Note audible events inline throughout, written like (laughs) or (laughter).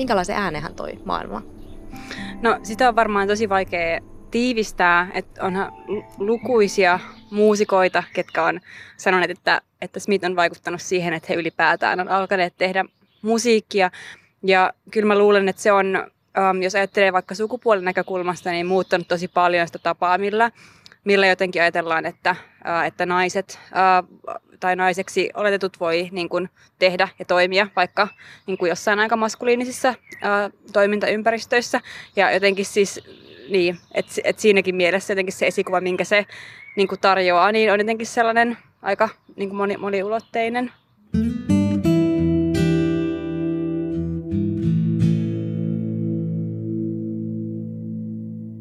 minkälaisen äänen hän toi maailmaan? No sitä on varmaan tosi vaikea tiivistää, että onhan lukuisia muusikoita, ketkä on sanoneet, että, että Smith on vaikuttanut siihen, että he ylipäätään on alkaneet tehdä musiikkia. Ja kyllä mä luulen, että se on, um, jos ajattelee vaikka sukupuolen näkökulmasta, niin muuttanut tosi paljon sitä tapaa, millä, millä jotenkin ajatellaan, että, että naiset tai naiseksi oletetut voi niin kuin, tehdä ja toimia vaikka niin kuin jossain aika maskuliinisissa toimintaympäristöissä. Ja jotenkin siis niin, että et siinäkin mielessä jotenkin se esikuva, minkä se niin kuin tarjoaa, niin on jotenkin sellainen aika niin kuin moni, moniulotteinen.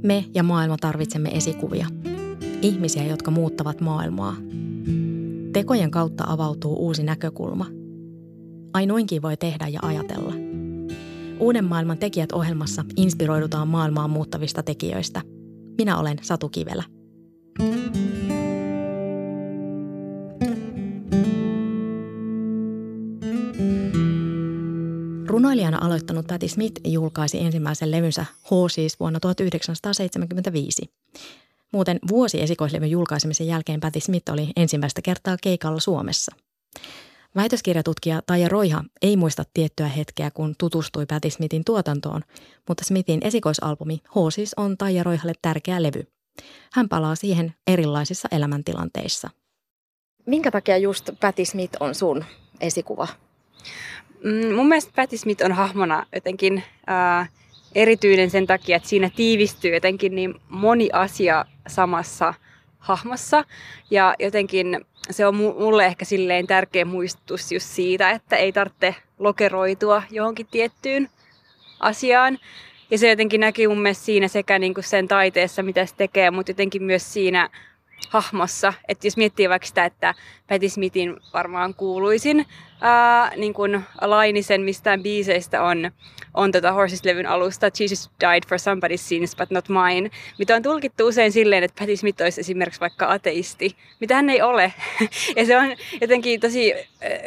Me ja maailma tarvitsemme esikuvia. Ihmisiä, jotka muuttavat maailmaa. Tekojen kautta avautuu uusi näkökulma. Ai noinkin voi tehdä ja ajatella – Uuden maailman tekijät ohjelmassa inspiroidutaan maailmaa muuttavista tekijöistä. Minä olen Satu Kivelä. Runoilijana aloittanut Patti Smith julkaisi ensimmäisen levynsä H siis vuonna 1975. Muuten vuosi esikoislevyn julkaisemisen jälkeen Patti Smith oli ensimmäistä kertaa keikalla Suomessa – Väitöskirjatutkija Taija Roiha ei muista tiettyä hetkeä, kun tutustui Patti Smithin tuotantoon, mutta Smithin esikoisalbumi Horses on Taija Roihalle tärkeä levy. Hän palaa siihen erilaisissa elämäntilanteissa. Minkä takia just Patti Smith on sun esikuva? Mm, mun mielestä Patti Smith on hahmona jotenkin äh, erityinen sen takia, että siinä tiivistyy jotenkin niin moni asia samassa hahmossa. Ja jotenkin se on mulle ehkä silleen tärkeä muistutus just siitä, että ei tarvitse lokeroitua johonkin tiettyyn asiaan. Ja se jotenkin näkyy mun mielestä siinä sekä niin kuin sen taiteessa, mitä se tekee, mutta jotenkin myös siinä hahmossa. Että jos miettii vaikka sitä, että Patti Smithin varmaan kuuluisin ää, niin kuin lainisen mistään biiseistä on, on tota Horses-levyn alusta Jesus died for somebody's sins but not mine, mitä on tulkittu usein silleen, että Patti Smith olisi esimerkiksi vaikka ateisti, mitä hän ei ole. (laughs) ja se on jotenkin tosi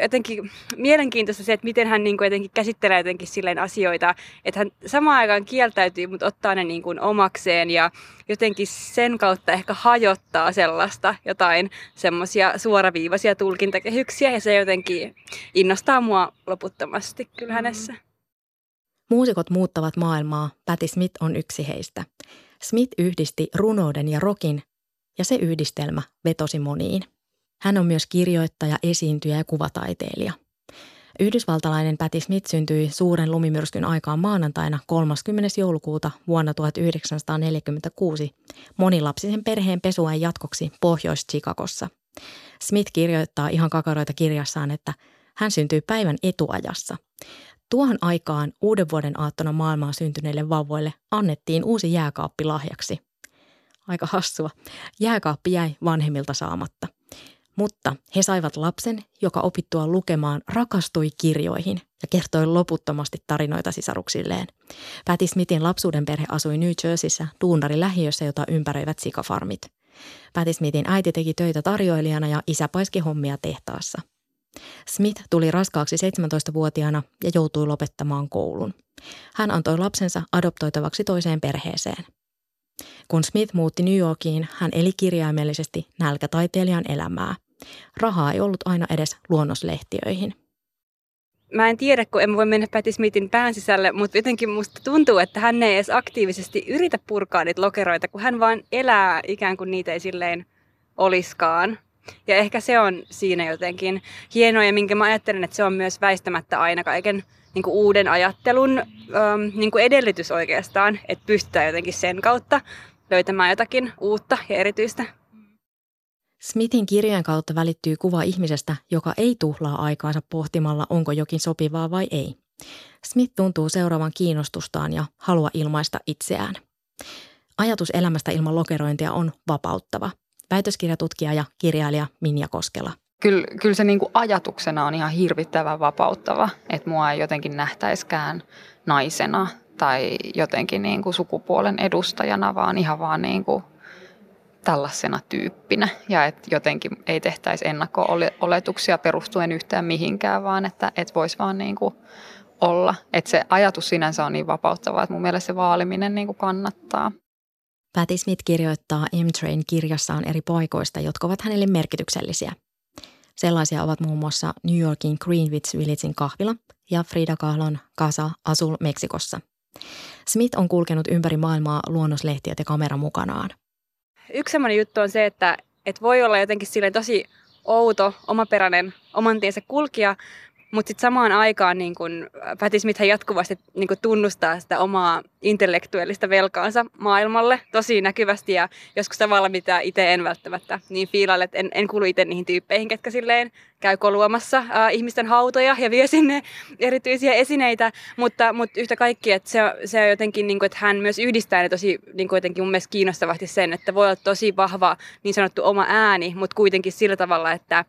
jotenkin mielenkiintoista se, että miten hän niin kuin jotenkin käsittelee jotenkin silleen asioita, että hän samaan aikaan kieltäytyy, mutta ottaa ne niin kuin omakseen ja jotenkin sen kautta ehkä hajottaa sellaista jotain semmoisia suoraviivaisia tulkintakehyksiä ja se jotenkin innostaa mua loputtomasti kyllä hänessä. Muusikot muuttavat maailmaa, Patti Smith on yksi heistä. Smith yhdisti runouden ja rokin ja se yhdistelmä vetosi moniin. Hän on myös kirjoittaja, esiintyjä ja kuvataiteilija. Yhdysvaltalainen Patti Smith syntyi suuren lumimyrskyn aikaan maanantaina 30. joulukuuta vuonna 1946 monilapsisen perheen pesuajan jatkoksi Pohjois-Chicagossa. Smith kirjoittaa ihan kakaroita kirjassaan, että hän syntyi päivän etuajassa. Tuohon aikaan uuden vuoden aattona maailmaan syntyneille vauvoille annettiin uusi jääkaappi lahjaksi. Aika hassua. Jääkaappi jäi vanhemmilta saamatta. Mutta he saivat lapsen, joka opittua lukemaan rakastui kirjoihin ja kertoi loputtomasti tarinoita sisaruksilleen. Patti Smithin lapsuuden perhe asui New Jerseyssä duunari lähiössä, jota ympäröivät sikafarmit. Patti Smithin äiti teki töitä tarjoilijana ja isä paiski hommia tehtaassa. Smith tuli raskaaksi 17-vuotiaana ja joutui lopettamaan koulun. Hän antoi lapsensa adoptoitavaksi toiseen perheeseen. Kun Smith muutti New Yorkiin, hän eli kirjaimellisesti nälkätaiteilijan elämää. Rahaa ei ollut aina edes luonnoslehtiöihin. Mä en tiedä, kun en voi mennä Patti Smithin pään sisälle, mutta jotenkin musta tuntuu, että hän ei edes aktiivisesti yritä purkaa niitä lokeroita, kun hän vaan elää ikään kuin niitä ei silleen oliskaan. Ja ehkä se on siinä jotenkin hienoa ja minkä mä ajattelen, että se on myös väistämättä aina kaiken niin kuin uuden ajattelun ähm, niin kuin edellytys oikeastaan, että pystytään jotenkin sen kautta löytämään jotakin uutta ja erityistä. Smithin kirjan kautta välittyy kuva ihmisestä, joka ei tuhlaa aikaansa pohtimalla, onko jokin sopivaa vai ei. Smith tuntuu seuraavan kiinnostustaan ja halua ilmaista itseään. Ajatus elämästä ilman lokerointia on vapauttava – väitöskirjatutkija ja kirjailija Minja Koskela. Kyllä, kyllä se niin kuin ajatuksena on ihan hirvittävän vapauttava, että mua ei jotenkin nähtäiskään naisena tai jotenkin niin kuin sukupuolen edustajana, vaan ihan vaan niin kuin tällaisena tyyppinä. Ja että jotenkin ei tehtäisi ennakko-oletuksia perustuen yhtään mihinkään, vaan että et voisi vaan niin kuin olla. Että se ajatus sinänsä on niin vapauttava, että mun mielestä se vaaliminen niin kuin kannattaa. Patti Smith kirjoittaa M-Train kirjassaan eri paikoista, jotka ovat hänelle merkityksellisiä. Sellaisia ovat muun muassa New Yorkin Greenwich Villagein kahvila ja Frida Kahlon Casa Azul Meksikossa. Smith on kulkenut ympäri maailmaa luonnoslehtiöt ja kamera mukanaan. Yksi semmoinen juttu on se, että, että voi olla jotenkin tosi outo, omaperäinen, oman tiensä kulkija, mutta sitten samaan aikaan niin kun Patti Smith jatkuvasti niin kun tunnustaa sitä omaa intellektuellista velkaansa maailmalle tosi näkyvästi ja joskus tavalla, mitä itse en välttämättä niin fiilaile, että en, en kuulu itse niihin tyyppeihin, ketkä silleen käy koluamassa äh, ihmisten hautoja ja vie sinne erityisiä esineitä, mutta, mutta yhtä kaikki, että se, se on jotenkin, niin kuin, että hän myös yhdistää ne tosi niin kuin jotenkin mun mielestä kiinnostavasti sen, että voi olla tosi vahva niin sanottu oma ääni, mutta kuitenkin sillä tavalla, että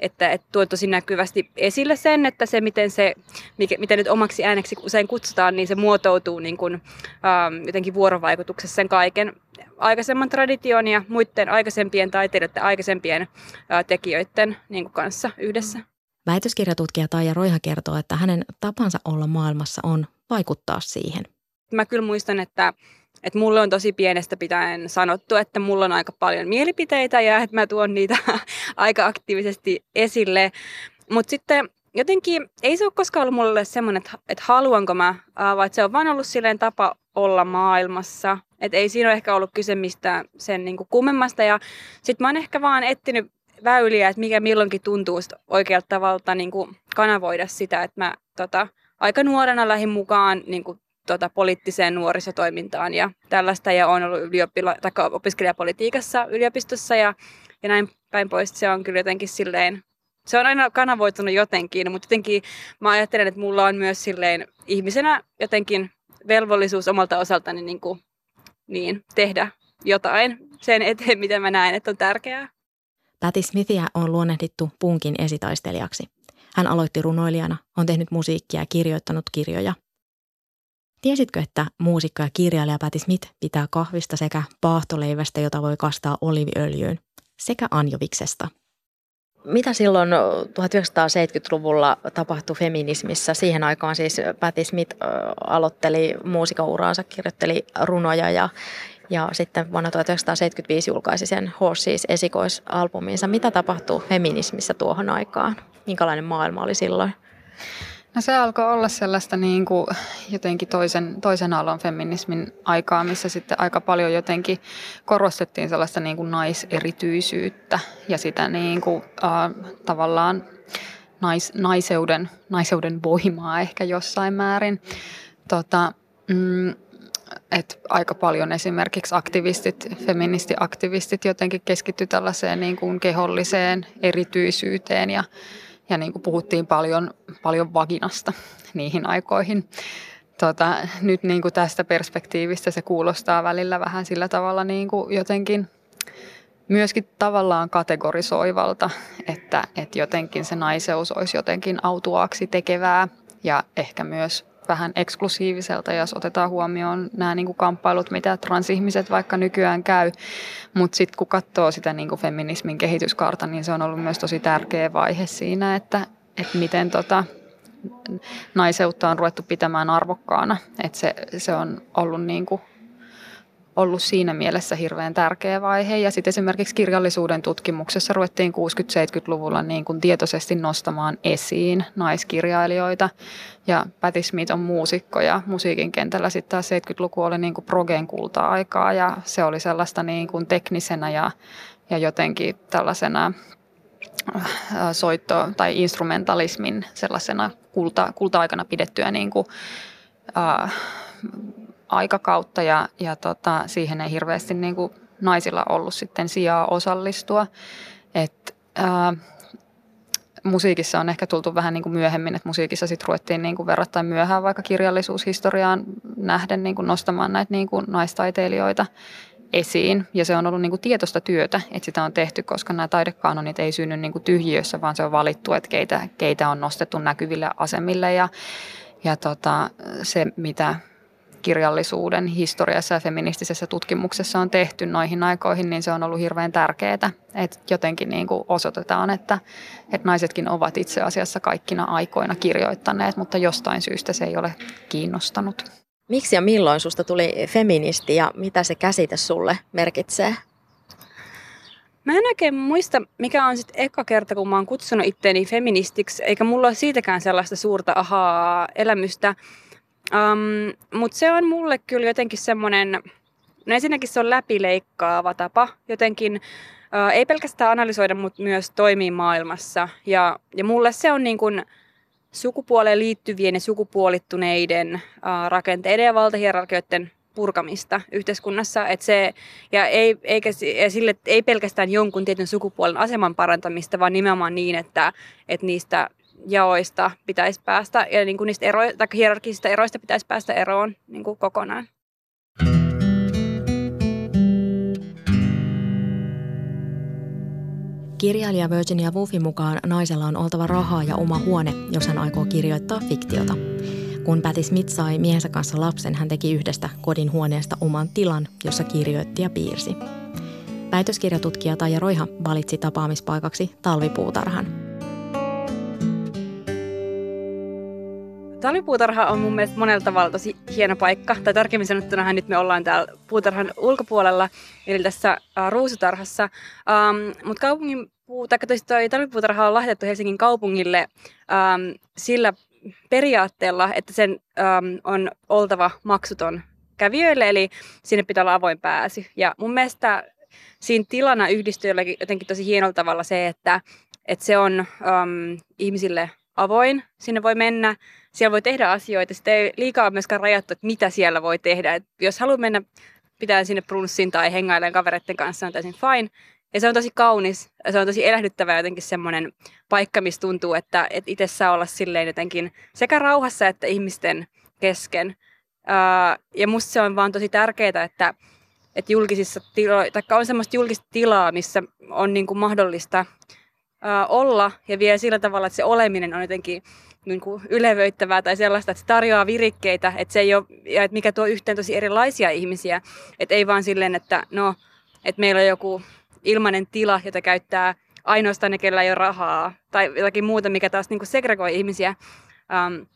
että, että tuo tosi näkyvästi esille sen, että se miten se, mikä, mitä nyt omaksi ääneksi usein kutsutaan, niin se muotoutuu niin kuin, ähm, jotenkin vuorovaikutuksessa sen kaiken aikaisemman tradition ja muiden aikaisempien taiteilijoiden, aikaisempien äh, tekijöiden niin kuin kanssa yhdessä. Väitöskirjatutkija Taija Roiha kertoo, että hänen tapansa olla maailmassa on vaikuttaa siihen. Mä kyllä muistan, että että mulle on tosi pienestä pitäen sanottu, että mulla on aika paljon mielipiteitä ja että mä tuon niitä (laughs) aika aktiivisesti esille. Mutta sitten jotenkin ei se ole koskaan ollut mulle semmoinen, että, että haluanko mä, vaan se on vaan ollut silleen tapa olla maailmassa. Että ei siinä ole ehkä ollut kyse mistään sen niin kuin kummemmasta. Ja sitten mä oon ehkä vaan etsinyt väyliä, että mikä milloinkin tuntuu oikealta tavalla niin kuin kanavoida sitä, että mä tota, aika nuorena lähin mukaan niin kuin tota, poliittiseen nuorisotoimintaan ja tällaista. Ja olen ollut ylioppila- tai opiskelijapolitiikassa yliopistossa ja, ja näin päin pois. Se on kyllä jotenkin silleen, se on aina kanavoitunut jotenkin, mutta jotenkin mä ajattelen, että mulla on myös silleen ihmisenä jotenkin velvollisuus omalta osaltani niin kuin, niin, tehdä jotain sen eteen, mitä mä näen, että on tärkeää. Patti Smithia on luonnehdittu punkin esitaistelijaksi. Hän aloitti runoilijana, on tehnyt musiikkia ja kirjoittanut kirjoja – Tiesitkö, että muusikko ja kirjailija Patti Smith pitää kahvista sekä paahtoleivästä, jota voi kastaa oliviöljyyn, sekä anjoviksesta? Mitä silloin 1970-luvulla tapahtui feminismissä? Siihen aikaan siis Patti Smith aloitteli muusikauraansa, kirjoitteli runoja ja, ja sitten vuonna 1975 julkaisi sen Horses esikoisalbuminsa. Mitä tapahtui feminismissä tuohon aikaan? Minkälainen maailma oli silloin? No se alkoi olla sellaista niin kuin jotenkin toisen, toisen aallon feminismin aikaa, missä sitten aika paljon jotenkin korostettiin sellaista niin kuin naiserityisyyttä ja sitä niin kuin, äh, tavallaan nais, naiseuden, naiseuden voimaa ehkä jossain määrin. Tota, mm, et aika paljon esimerkiksi aktivistit, feministiaktivistit jotenkin keskittyivät tällaiseen niin kuin keholliseen erityisyyteen ja ja niin kuin puhuttiin paljon, paljon vaginasta (laughs) niihin aikoihin. Tota, nyt niin kuin tästä perspektiivistä se kuulostaa välillä vähän sillä tavalla niin kuin jotenkin myöskin tavallaan kategorisoivalta, että, että jotenkin se naiseus olisi jotenkin autuaaksi tekevää ja ehkä myös vähän eksklusiiviselta, jos otetaan huomioon nämä niin kuin kamppailut, mitä transihmiset vaikka nykyään käy. Mutta sitten kun katsoo sitä niin kuin feminismin kehityskaarta, niin se on ollut myös tosi tärkeä vaihe siinä, että, että miten tota, naiseutta on ruvettu pitämään arvokkaana. Että se, se on ollut niin kuin ollut siinä mielessä hirveän tärkeä vaihe. Ja sitten esimerkiksi kirjallisuuden tutkimuksessa ruvettiin 60-70-luvulla niin kuin tietoisesti nostamaan esiin naiskirjailijoita. Ja Patti Smith on muusikko ja musiikin kentällä sitten taas 70-luku oli niin kuin progeen kulta-aikaa ja se oli sellaista niin kuin teknisenä ja, ja jotenkin tällaisena äh, soitto- tai instrumentalismin sellaisena kulta, kulta-aikana pidettyä niin kuin, äh, aikakautta ja, ja tota, siihen ei hirveästi niin kuin naisilla ollut sitten sijaa osallistua. Et, ää, musiikissa on ehkä tultu vähän niin kuin myöhemmin, että musiikissa sitten ruvettiin niin kuin verrattain myöhään vaikka kirjallisuushistoriaan nähden niin kuin nostamaan näitä niin kuin naistaiteilijoita esiin. Ja se on ollut niin kuin tietoista työtä, että sitä on tehty, koska nämä taidekanonit ei synny niin kuin tyhjiössä, vaan se on valittu, että keitä, keitä on nostettu näkyville asemille. Ja, ja tota, se, mitä kirjallisuuden historiassa ja feministisessä tutkimuksessa on tehty noihin aikoihin, niin se on ollut hirveän tärkeää. Että jotenkin niin kuin osoitetaan, että, että naisetkin ovat itse asiassa kaikkina aikoina kirjoittaneet, mutta jostain syystä se ei ole kiinnostanut. Miksi ja milloin susta tuli feministi ja mitä se käsite sulle merkitsee? Mä en oikein muista, mikä on sitten eka kerta, kun mä oon kutsunut itteeni feministiksi, eikä mulla ole siitäkään sellaista suurta ahaa elämystä. Um, Mutta se on mulle kyllä jotenkin semmoinen, no ensinnäkin se on läpileikkaava tapa jotenkin, uh, ei pelkästään analysoida, mutta myös toimii maailmassa. Ja, ja mulle se on niin kuin sukupuoleen liittyvien ja sukupuolittuneiden uh, rakenteiden ja valtahierarkioiden purkamista yhteiskunnassa. Et se, ja ei, eikä, ja sille, ei pelkästään jonkun tietyn sukupuolen aseman parantamista, vaan nimenomaan niin, että, että niistä jaoista pitäisi päästä ja niin kuin niistä ero, tai hierarkisista eroista pitäisi päästä eroon niin kuin kokonaan. Kirjailija Virginia Woolfin mukaan naisella on oltava rahaa ja oma huone, jos hän aikoo kirjoittaa fiktiota. Kun Patti Smith sai miehensä kanssa lapsen, hän teki yhdestä kodin huoneesta oman tilan, jossa kirjoitti ja piirsi. Väitöskirjatutkija Taija Roiha valitsi tapaamispaikaksi talvipuutarhan. Talvipuutarha on mun mielestä monella tavalla tosi hieno paikka. Tai tarkemmin sanottuna nyt me ollaan täällä puutarhan ulkopuolella, eli tässä uh, ruusutarhassa. Um, Mutta kaupungin puu, tai talvipuutarha on lahjoitettu Helsingin kaupungille um, sillä periaatteella, että sen um, on oltava maksuton kävijöille, eli sinne pitää olla avoin pääsy. Ja mun mielestä siinä tilana yhdistyy jotenkin tosi hienolla tavalla se, että, että se on um, ihmisille avoin, sinne voi mennä, siellä voi tehdä asioita, sitä ei liikaa myöskään rajattu, että mitä siellä voi tehdä. Et jos haluaa mennä pitää sinne brunssiin tai hengailemaan kavereiden kanssa, on täysin fine. Ja se on tosi kaunis, se on tosi elähdyttävä jotenkin semmoinen paikka, missä tuntuu, että, että itse saa olla silleen jotenkin sekä rauhassa että ihmisten kesken. Ja musta se on vaan tosi tärkeää, että, että julkisissa tiloissa, tai on semmoista julkista tilaa, missä on niin kuin mahdollista olla, ja vielä sillä tavalla, että se oleminen on jotenkin niin kuin ylevöittävää tai sellaista, että se tarjoaa virikkeitä, että se ei ole, ja että mikä tuo yhteen tosi erilaisia ihmisiä, että ei vaan silleen, että no, että meillä on joku ilmainen tila, jota käyttää ainoastaan ne, kellä ei ole rahaa, tai jotakin muuta, mikä taas niin kuin segregoi ihmisiä. Um,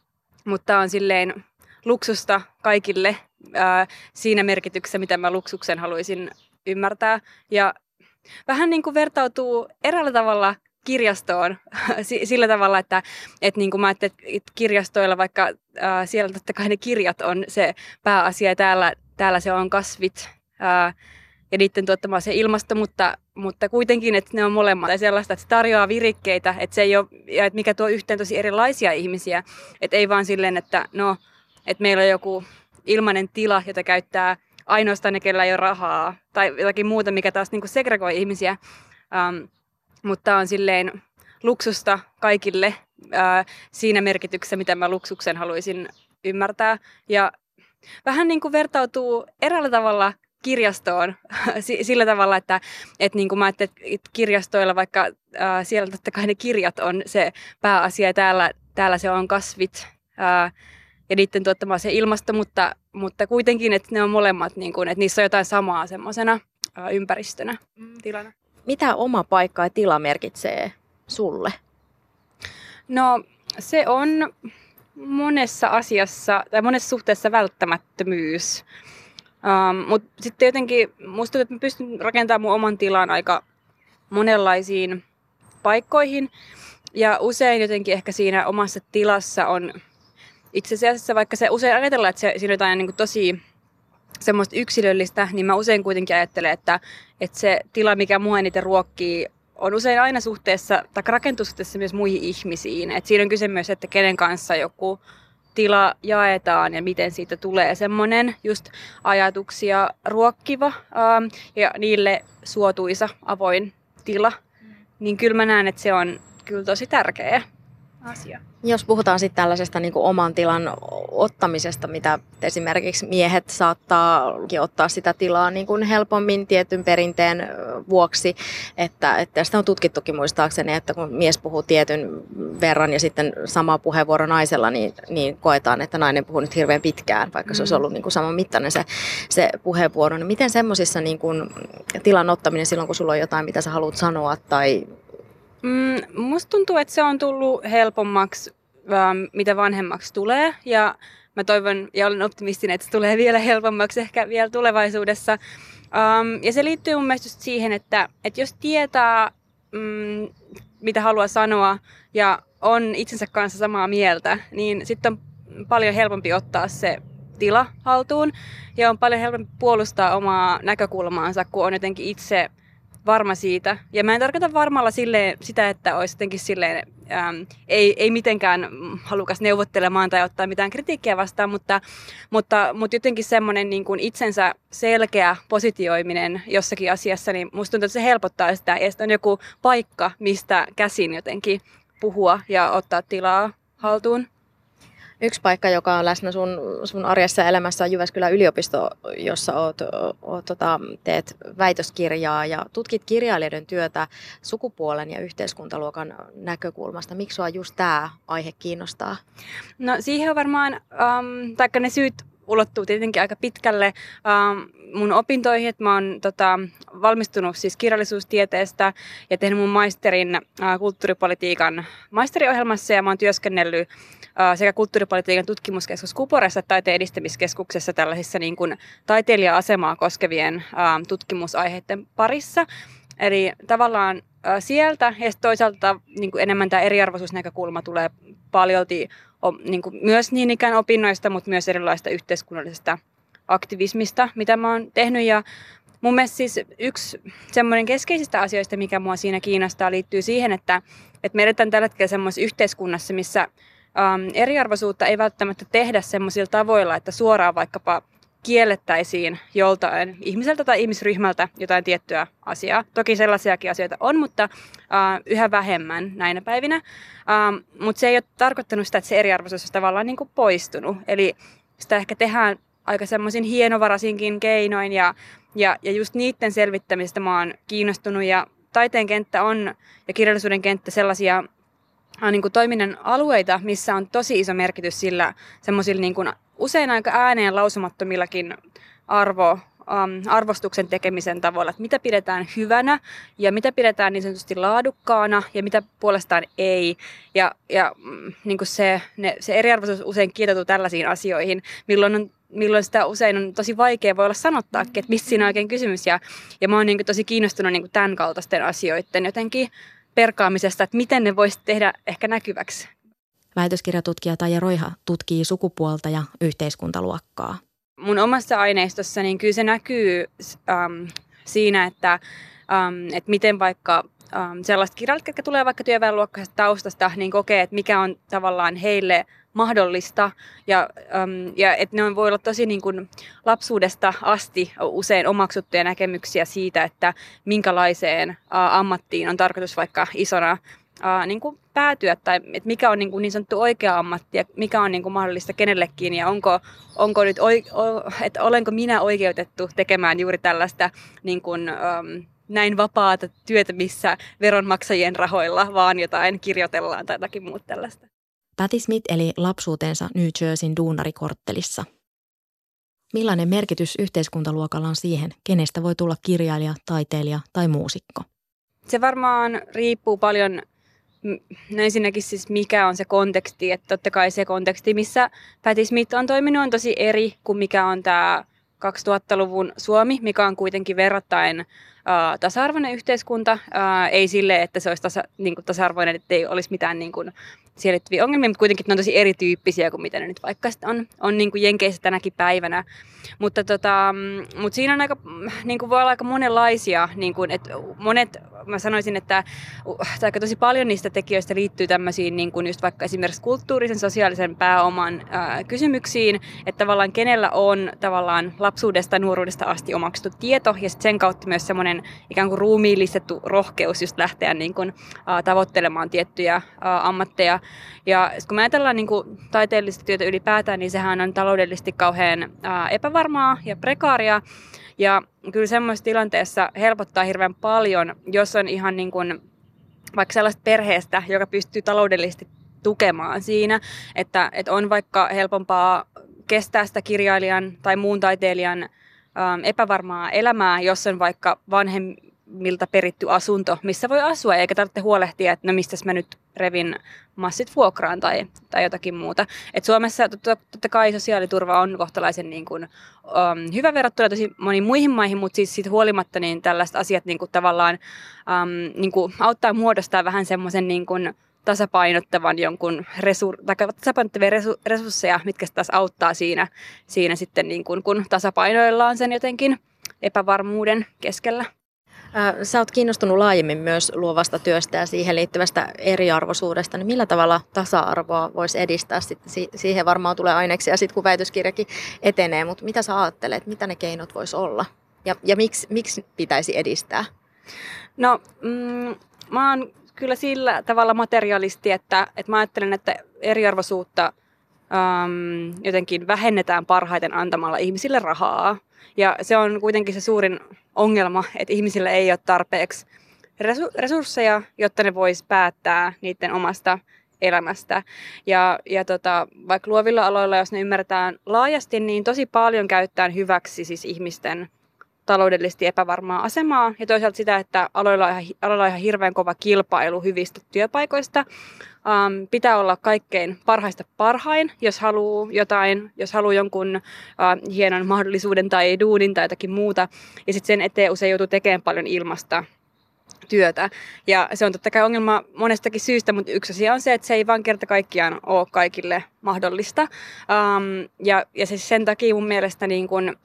mutta on silleen luksusta kaikille uh, siinä merkityksessä, mitä mä luksuksen haluaisin ymmärtää. Ja vähän niin kuin vertautuu eräällä tavalla kirjastoon (laughs) sillä tavalla, että, että niin kuin mä että kirjastoilla, vaikka äh, siellä totta kai ne kirjat on se pääasia ja täällä, täällä se on kasvit äh, ja niiden tuottama se ilmasto, mutta, mutta kuitenkin, että ne on molemmat tai sellaista, että se tarjoaa virikkeitä, että se ei ole, ja että mikä tuo yhteen tosi erilaisia ihmisiä, että ei vaan silleen, että no, että meillä on joku ilmainen tila, jota käyttää ainoastaan ne, kellä ei ole rahaa, tai jotakin muuta, mikä taas niin kuin segregoi ihmisiä. Um, mutta on silleen luksusta kaikille ää, siinä merkityksessä, mitä mä luksuksen haluaisin ymmärtää. Ja vähän niin kuin vertautuu eräällä tavalla kirjastoon (laughs) sillä tavalla, että, että niin kuin mä että kirjastoilla, vaikka ää, siellä totta kai ne kirjat on se pääasia ja täällä, täällä se on kasvit ää, ja niiden tuottama se ilmasto, mutta, mutta kuitenkin, että ne on molemmat, niin kuin, että niissä on jotain samaa semmoisena ympäristönä, mm. tilana. Mitä oma paikka ja tila merkitsee sulle? No se on monessa asiassa tai monessa suhteessa välttämättömyys. Um, Mutta sitten jotenkin musta että mä pystyn rakentamaan mun oman tilan aika monenlaisiin paikkoihin. Ja usein jotenkin ehkä siinä omassa tilassa on itse asiassa, vaikka se usein ajatellaan, että se, siinä on jotain niin kuin tosi semmoista yksilöllistä, niin mä usein kuitenkin ajattelen, että, että se tila, mikä mua eniten ruokkii, on usein aina suhteessa, tai rakentuu suhteessa myös muihin ihmisiin. Et siinä on kyse myös, että kenen kanssa joku tila jaetaan ja miten siitä tulee semmoinen just ajatuksia ruokkiva ähm, ja niille suotuisa avoin tila. Mm. Niin kyllä mä näen, että se on kyllä tosi tärkeä. asia. Jos puhutaan sitten tällaisesta niin kuin oman tilan ottamisesta, mitä esimerkiksi miehet saattaa ottaa sitä tilaa niin kuin helpommin tietyn perinteen vuoksi, että, että sitä on tutkittukin muistaakseni, että kun mies puhuu tietyn verran ja sitten sama puheenvuoro naisella, niin, niin koetaan, että nainen puhuu nyt hirveän pitkään, vaikka se olisi mm. ollut niin kuin saman mittainen se, se puheenvuoro. Niin miten semmoisissa niin kuin tilan ottaminen silloin, kun sulla on jotain, mitä sä haluat sanoa tai Mm, musta tuntuu, että se on tullut helpommaksi, ähm, mitä vanhemmaksi tulee. Ja mä toivon ja olen optimistinen, että se tulee vielä helpommaksi ehkä vielä tulevaisuudessa. Um, ja se liittyy mun mielestä siihen, että, että jos tietää, mm, mitä haluaa sanoa ja on itsensä kanssa samaa mieltä, niin sitten on paljon helpompi ottaa se tila haltuun ja on paljon helpompi puolustaa omaa näkökulmaansa, kun on jotenkin itse varma siitä. Ja mä en tarkoita varmalla silleen, sitä, että olisi jotenkin silleen, äm, ei, ei mitenkään halukas neuvottelemaan tai ottaa mitään kritiikkiä vastaan, mutta, mutta, mutta jotenkin semmoinen niin kuin itsensä selkeä positioiminen jossakin asiassa, niin musta tuntuu, että se helpottaa sitä. Ja on joku paikka, mistä käsin jotenkin puhua ja ottaa tilaa haltuun. Yksi paikka, joka on läsnä sun, sun arjessa ja elämässä on Jyväskylän yliopisto, jossa oot, oot, tota, teet väitöskirjaa ja tutkit kirjailijoiden työtä sukupuolen ja yhteiskuntaluokan näkökulmasta. Miksi sua just tämä aihe kiinnostaa? No siihen on varmaan, um, taikka ne syyt ulottuu tietenkin aika pitkälle um, mun opintoihin, että mä oon tota, valmistunut siis kirjallisuustieteestä ja tehnyt mun maisterin uh, kulttuuripolitiikan maisteriohjelmassa ja mä oon työskennellyt sekä kulttuuripolitiikan tutkimuskeskus Kuporessa että taiteen edistämiskeskuksessa tällaisissa niin kuin taiteilija-asemaa koskevien tutkimusaiheiden parissa. Eli tavallaan sieltä ja toisaalta niin kuin enemmän tämä eriarvoisuusnäkökulma tulee paljolti niin kuin myös niin ikään opinnoista, mutta myös erilaista yhteiskunnallisesta aktivismista, mitä mä oon tehnyt. Ja mun mielestä siis yksi semmoinen keskeisistä asioista, mikä mua siinä kiinnostaa, liittyy siihen, että, että me edetään tällä hetkellä semmoisessa yhteiskunnassa, missä ähm, eriarvoisuutta ei välttämättä tehdä semmoisilla tavoilla, että suoraan vaikkapa kiellettäisiin joltain ihmiseltä tai ihmisryhmältä jotain tiettyä asiaa. Toki sellaisiakin asioita on, mutta äh, yhä vähemmän näinä päivinä. Ähm, mutta se ei ole tarkoittanut sitä, että se eriarvoisuus on tavallaan niin kuin poistunut. Eli sitä ehkä tehdään aika semmoisin hienovaraisinkin keinoin ja, ja, ja just niiden selvittämisestä mä oon kiinnostunut ja taiteen kenttä on ja kirjallisuuden kenttä sellaisia niin kuin toiminnan alueita, missä on tosi iso merkitys sillä semmoisilla niin usein aika ääneen lausumattomillakin arvo, um, arvostuksen tekemisen tavalla, että mitä pidetään hyvänä ja mitä pidetään niin sanotusti laadukkaana ja mitä puolestaan ei. Ja, ja mm, niin kuin se, ne, se eriarvoisuus usein kietoutuu tällaisiin asioihin, milloin on milloin sitä usein on tosi vaikea voi olla sanottaakin, että missä siinä on oikein kysymys. Ja, ja mä oon niin tosi kiinnostunut niin tämän kaltaisten asioiden jotenkin perkaamisesta, että miten ne voisi tehdä ehkä näkyväksi. Väitöskirjatutkija Taija Roiha tutkii sukupuolta ja yhteiskuntaluokkaa. Mun omassa aineistossa niin kyllä se näkyy ähm, siinä, että, ähm, että miten vaikka ähm, sellaiset kirjailijat, jotka tulee vaikka työväenluokkaisesta taustasta, niin kokee, että mikä on tavallaan heille mahdollista ja, um, ja että ne on, voi olla tosi niin kuin lapsuudesta asti usein omaksuttuja näkemyksiä siitä, että minkälaiseen uh, ammattiin on tarkoitus vaikka isona uh, niin kuin päätyä tai että mikä on niin, kuin niin sanottu oikea ammatti ja mikä on niin kuin mahdollista kenellekin ja onko, onko nyt, että olenko minä oikeutettu tekemään juuri tällaista niin kuin, um, näin vapaata työtä, missä veronmaksajien rahoilla vaan jotain kirjoitellaan tai jotakin muuta tällaista. Patti Smith eli lapsuutensa New Jerseyn duunarikorttelissa. Millainen merkitys yhteiskuntaluokalla on siihen, kenestä voi tulla kirjailija, taiteilija tai muusikko? Se varmaan riippuu paljon No ensinnäkin siis mikä on se konteksti, että totta kai se konteksti, missä Patti Smith on toiminut, on tosi eri kuin mikä on tämä 2000-luvun Suomi, mikä on kuitenkin verrattain uh, tasa-arvoinen yhteiskunta. Uh, ei sille, että se olisi tasa, niin kuin tasa-arvoinen, että ei olisi mitään niin kuin, siihen liittyviä ongelmia, mutta kuitenkin ne on tosi erityyppisiä kuin mitä ne nyt vaikka on, on niin kuin Jenkeissä tänäkin päivänä. Mutta, tota, mm, mutta siinä on aika, niin kuin voi olla aika monenlaisia, niin kuin, että monet, mä sanoisin, että aika tosi paljon niistä tekijöistä liittyy tämmöisiin niin kuin just vaikka esimerkiksi kulttuurisen, sosiaalisen pääoman ää, kysymyksiin, että tavallaan kenellä on tavallaan lapsuudesta nuoruudesta asti omaksuttu tieto ja sen kautta myös semmoinen ikään kuin ruumiillistettu rohkeus just lähteä niin kuin, ää, tavoittelemaan tiettyjä ää, ammatteja Ja kun me ajatellaan niin kuin taiteellista työtä ylipäätään, niin sehän on taloudellisesti kauhean epävarmaa ja prekaaria. Ja kyllä semmoisessa tilanteessa helpottaa hirveän paljon, jos on ihan niin kuin vaikka sellaista perheestä, joka pystyy taloudellisesti tukemaan siinä, että, että on vaikka helpompaa kestää sitä kirjailijan tai muun taiteilijan ähm, epävarmaa elämää, jos on vaikka vanhemmilta peritty asunto, missä voi asua, eikä tarvitse huolehtia, että no mistä mä nyt revin massit vuokraan tai, tai jotakin muuta. Et Suomessa totta, totta kai sosiaaliturva on kohtalaisen niin kuin, um, hyvä verrattuna tosi moniin muihin maihin, mutta siis siitä huolimatta niin tällaiset asiat niin kuin, tavallaan um, niin kuin, auttaa muodostaa vähän semmoisen niin kuin, tasapainottavan jonkun resur- tai tasapainottavia resu- resursseja, mitkä taas auttaa siinä, siinä sitten niin kuin, kun tasapainoillaan sen jotenkin epävarmuuden keskellä. Sä oot kiinnostunut laajemmin myös luovasta työstä ja siihen liittyvästä eriarvoisuudesta, niin millä tavalla tasa-arvoa voisi edistää? Sitten siihen varmaan tulee aineksia sitten, kun väitöskirjakin etenee, mutta mitä sä ajattelet, mitä ne keinot vois olla? Ja, ja miksi, miksi pitäisi edistää? No, mm, mä oon kyllä sillä tavalla materialisti, että, että mä ajattelen, että eriarvoisuutta äm, jotenkin vähennetään parhaiten antamalla ihmisille rahaa. Ja se on kuitenkin se suurin ongelma, että ihmisillä ei ole tarpeeksi resursseja, jotta ne vois päättää niiden omasta elämästä. Ja, ja tota, vaikka luovilla aloilla, jos ne ymmärretään laajasti, niin tosi paljon käyttää hyväksi siis ihmisten taloudellisesti epävarmaa asemaa ja toisaalta sitä, että aloilla on ihan, aloilla on ihan hirveän kova kilpailu hyvistä työpaikoista. Um, pitää olla kaikkein parhaista parhain, jos haluaa jotain, jos haluaa jonkun uh, hienon mahdollisuuden tai duunin tai jotakin muuta. Ja sitten sen eteen usein joutuu tekemään paljon ilmasta työtä. Ja se on totta kai ongelma monestakin syystä, mutta yksi asia on se, että se ei vaan kerta kaikkiaan ole kaikille mahdollista. Um, ja, ja se sen takia mun mielestä niin kun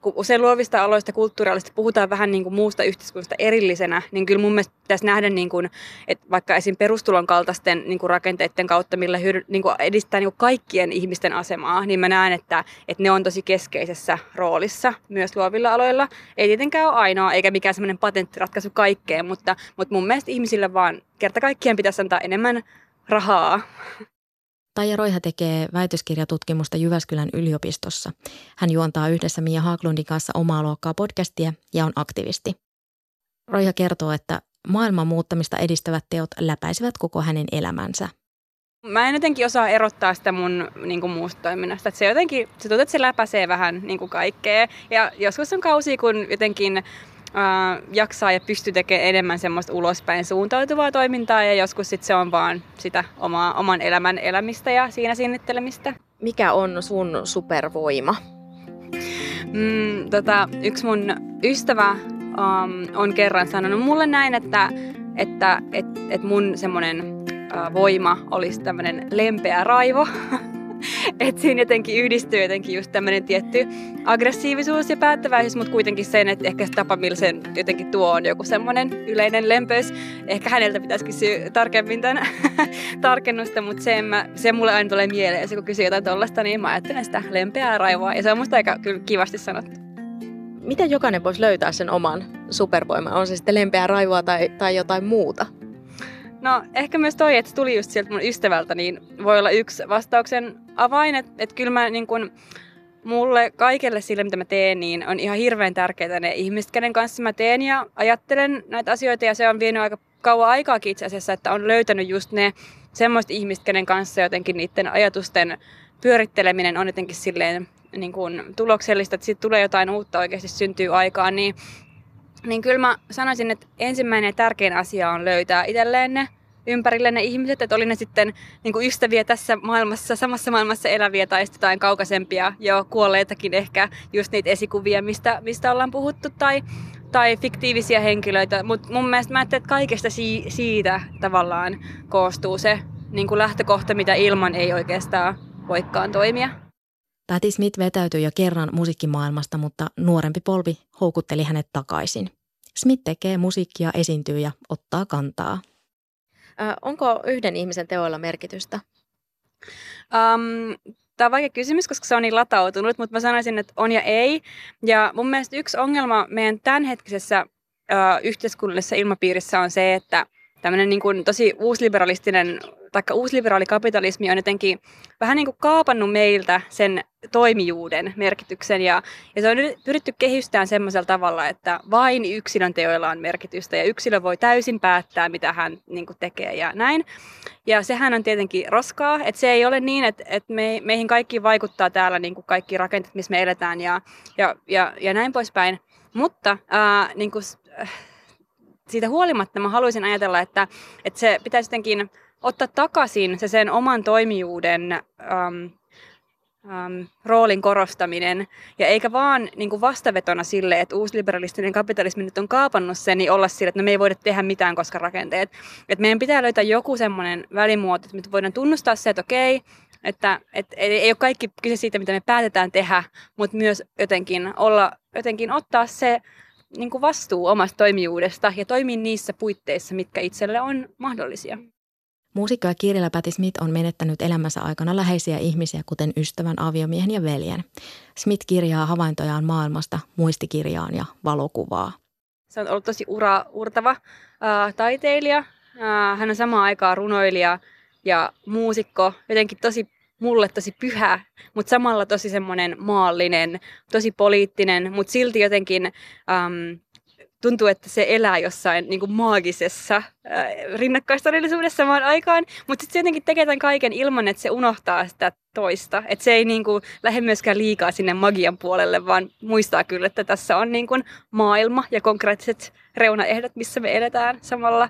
kun usein luovista aloista kulttuurista puhutaan vähän niin kuin muusta yhteiskunnasta erillisenä, niin kyllä mun mielestä pitäisi nähdä, niin kuin, että vaikka esim. perustulon kaltaisten niin kuin rakenteiden kautta, millä hyödy, niin kuin edistää niin kuin kaikkien ihmisten asemaa, niin mä näen, että, että ne on tosi keskeisessä roolissa myös luovilla aloilla. Ei tietenkään ole ainoa, eikä mikään semmoinen patenttiratkaisu kaikkeen, mutta, mutta mun mielestä ihmisille vaan kerta kaikkien pitäisi antaa enemmän rahaa Taija Roiha tekee väitöskirjatutkimusta Jyväskylän yliopistossa. Hän juontaa yhdessä Mia Haaglundin kanssa omaa luokkaa podcastia ja on aktivisti. Roiha kertoo, että maailman muuttamista edistävät teot läpäisivät koko hänen elämänsä. Mä en jotenkin osaa erottaa sitä mun niin kuin, muusta toiminnasta. Että se jotenkin, se tuntuu, että se läpäisee vähän niin kuin kaikkea. Ja joskus on kausi, kun jotenkin äh, jaksaa ja pystyy tekemään enemmän semmoista ulospäin suuntautuvaa toimintaa ja joskus sit se on vaan sitä omaa, oman elämän elämistä ja siinä sinnittelemistä. Mikä on sun supervoima? Mm, tota, yksi mun ystävä um, on kerran sanonut mulle näin, että, että et, et mun semmoinen uh, voima olisi tämmöinen lempeä raivo. (laughs) (laughs) että siinä jotenkin yhdistyy jotenkin just tämmöinen tietty aggressiivisuus ja päättäväisyys, mutta kuitenkin sen, että ehkä se tapa, millä sen jotenkin tuo on joku semmoinen yleinen lempöys. Ehkä häneltä pitäisi kysyä tarkemmin tämän (laughs) tarkennusta, mutta se, mä, se mulle aina tulee mieleen, kun kysyy jotain tollasta, niin mä ajattelen sitä lempeää raivoa ja se on musta aika kyllä kivasti sanottu. Miten jokainen voisi löytää sen oman supervoiman? On se sitten lempeää raivoa tai, tai jotain muuta? No ehkä myös toi, että tuli just sieltä mun ystävältä, niin voi olla yksi vastauksen avain, että et kyllä mä niin kun, mulle kaikelle sille, mitä mä teen, niin on ihan hirveän tärkeää ne ihmiset, kenen kanssa mä teen ja ajattelen näitä asioita. Ja se on vienyt aika kauan aikaakin itse asiassa, että on löytänyt just ne semmoiset ihmiset, kenen kanssa jotenkin niiden ajatusten pyöritteleminen on jotenkin silleen niin kuin tuloksellista, että sitten tulee jotain uutta oikeasti syntyy aikaan, niin niin kyllä mä sanoisin, että ensimmäinen ja tärkein asia on löytää itselleen ne ympärille ne ihmiset, että oli ne sitten niin kuin ystäviä tässä maailmassa, samassa maailmassa eläviä tai sitten jotain kaukaisempia jo kuolleitakin ehkä just niitä esikuvia, mistä, mistä ollaan puhuttu tai, tai fiktiivisiä henkilöitä, mutta mun mielestä mä ajattelen, että kaikesta si- siitä tavallaan koostuu se niin kuin lähtökohta, mitä ilman ei oikeastaan voikaan toimia. Patti Smith vetäytyi jo kerran musiikkimaailmasta, mutta nuorempi polvi houkutteli hänet takaisin. Smith tekee musiikkia, esiintyy ja ottaa kantaa. Ö, onko yhden ihmisen teoilla merkitystä? Um, Tämä on vaikea kysymys, koska se on niin latautunut, mutta mä sanoisin, että on ja ei. Ja mun mielestä yksi ongelma meidän tämänhetkisessä ö, yhteiskunnallisessa ilmapiirissä on se, että tämmöinen niin kuin tosi uusliberalistinen taikka uusliberaali kapitalismi on jotenkin vähän niin kuin kaapannut meiltä sen toimijuuden merkityksen ja, ja se on pyritty kehystään semmoisella tavalla, että vain yksilön teoilla on merkitystä ja yksilö voi täysin päättää, mitä hän niin kuin tekee ja näin. Ja sehän on tietenkin roskaa, että se ei ole niin, että, että me, meihin kaikki vaikuttaa täällä niin kuin kaikki rakenteet, missä me eletään ja, ja, ja, ja näin poispäin. Mutta ää, niin kuin, äh, siitä huolimatta mä haluaisin ajatella, että, että se pitäisi jotenkin ottaa takaisin se sen oman toimijuuden äm, äm, roolin korostaminen, ja eikä vaan niin kuin vastavetona sille, että uusliberalistinen kapitalismi nyt on kaapannut sen, niin olla sille, että no me ei voida tehdä mitään, koska rakenteet. Että meidän pitää löytää joku semmoinen välimuoto, että me voidaan tunnustaa se, että okei, että, että ei ole kaikki kyse siitä, mitä me päätetään tehdä, mutta myös jotenkin, olla, jotenkin ottaa se niin kuin vastuu omasta toimijuudesta ja toimia niissä puitteissa, mitkä itselle on mahdollisia. Muusikko ja kirjailija Patti Smith on menettänyt elämänsä aikana läheisiä ihmisiä, kuten ystävän, aviomiehen ja veljen. Smith kirjaa havaintojaan maailmasta, muistikirjaan ja valokuvaa. Se on ollut tosi ura, urtava äh, taiteilija. Äh, hän on samaan aikaan runoilija ja muusikko, jotenkin tosi mulle tosi pyhä, mutta samalla tosi semmoinen maallinen, tosi poliittinen, mutta silti jotenkin äm, tuntuu, että se elää jossain niin kuin maagisessa rinnakkaistodellisuudessa samaan aikaan, mutta sitten se jotenkin tekee tämän kaiken ilman, että se unohtaa sitä toista. Että se ei niin kuin, lähde myöskään liikaa sinne magian puolelle, vaan muistaa kyllä, että tässä on niin kuin, maailma ja konkreettiset reunaehdot, missä me eletään samalla.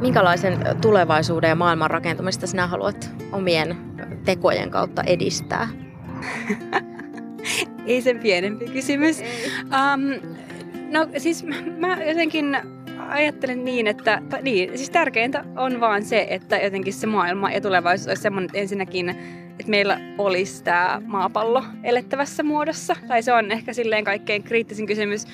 Minkälaisen tulevaisuuden ja maailman rakentamista sinä haluat omien tekojen kautta edistää? (laughs) Ei sen pienempi kysymys. Um, no siis mä jotenkin ajattelen niin, että niin, siis tärkeintä on vaan se, että jotenkin se maailma ja tulevaisuus olisi semmoinen, että ensinnäkin että meillä olisi tämä maapallo elettävässä muodossa. Tai se on ehkä silleen kaikkein kriittisin kysymys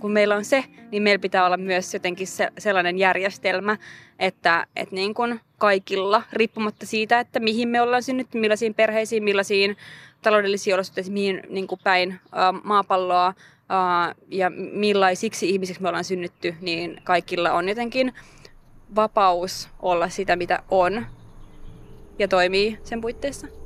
kun meillä on se, niin meillä pitää olla myös jotenkin se, sellainen järjestelmä, että, että niin kuin kaikilla, riippumatta siitä, että mihin me ollaan synnytty, millaisiin perheisiin, millaisiin taloudellisiin olosuhteisiin, mihin niin kuin päin ä, maapalloa ä, ja millaisiksi ihmisiksi me ollaan synnytty, niin kaikilla on jotenkin vapaus olla sitä, mitä on ja toimii sen puitteissa.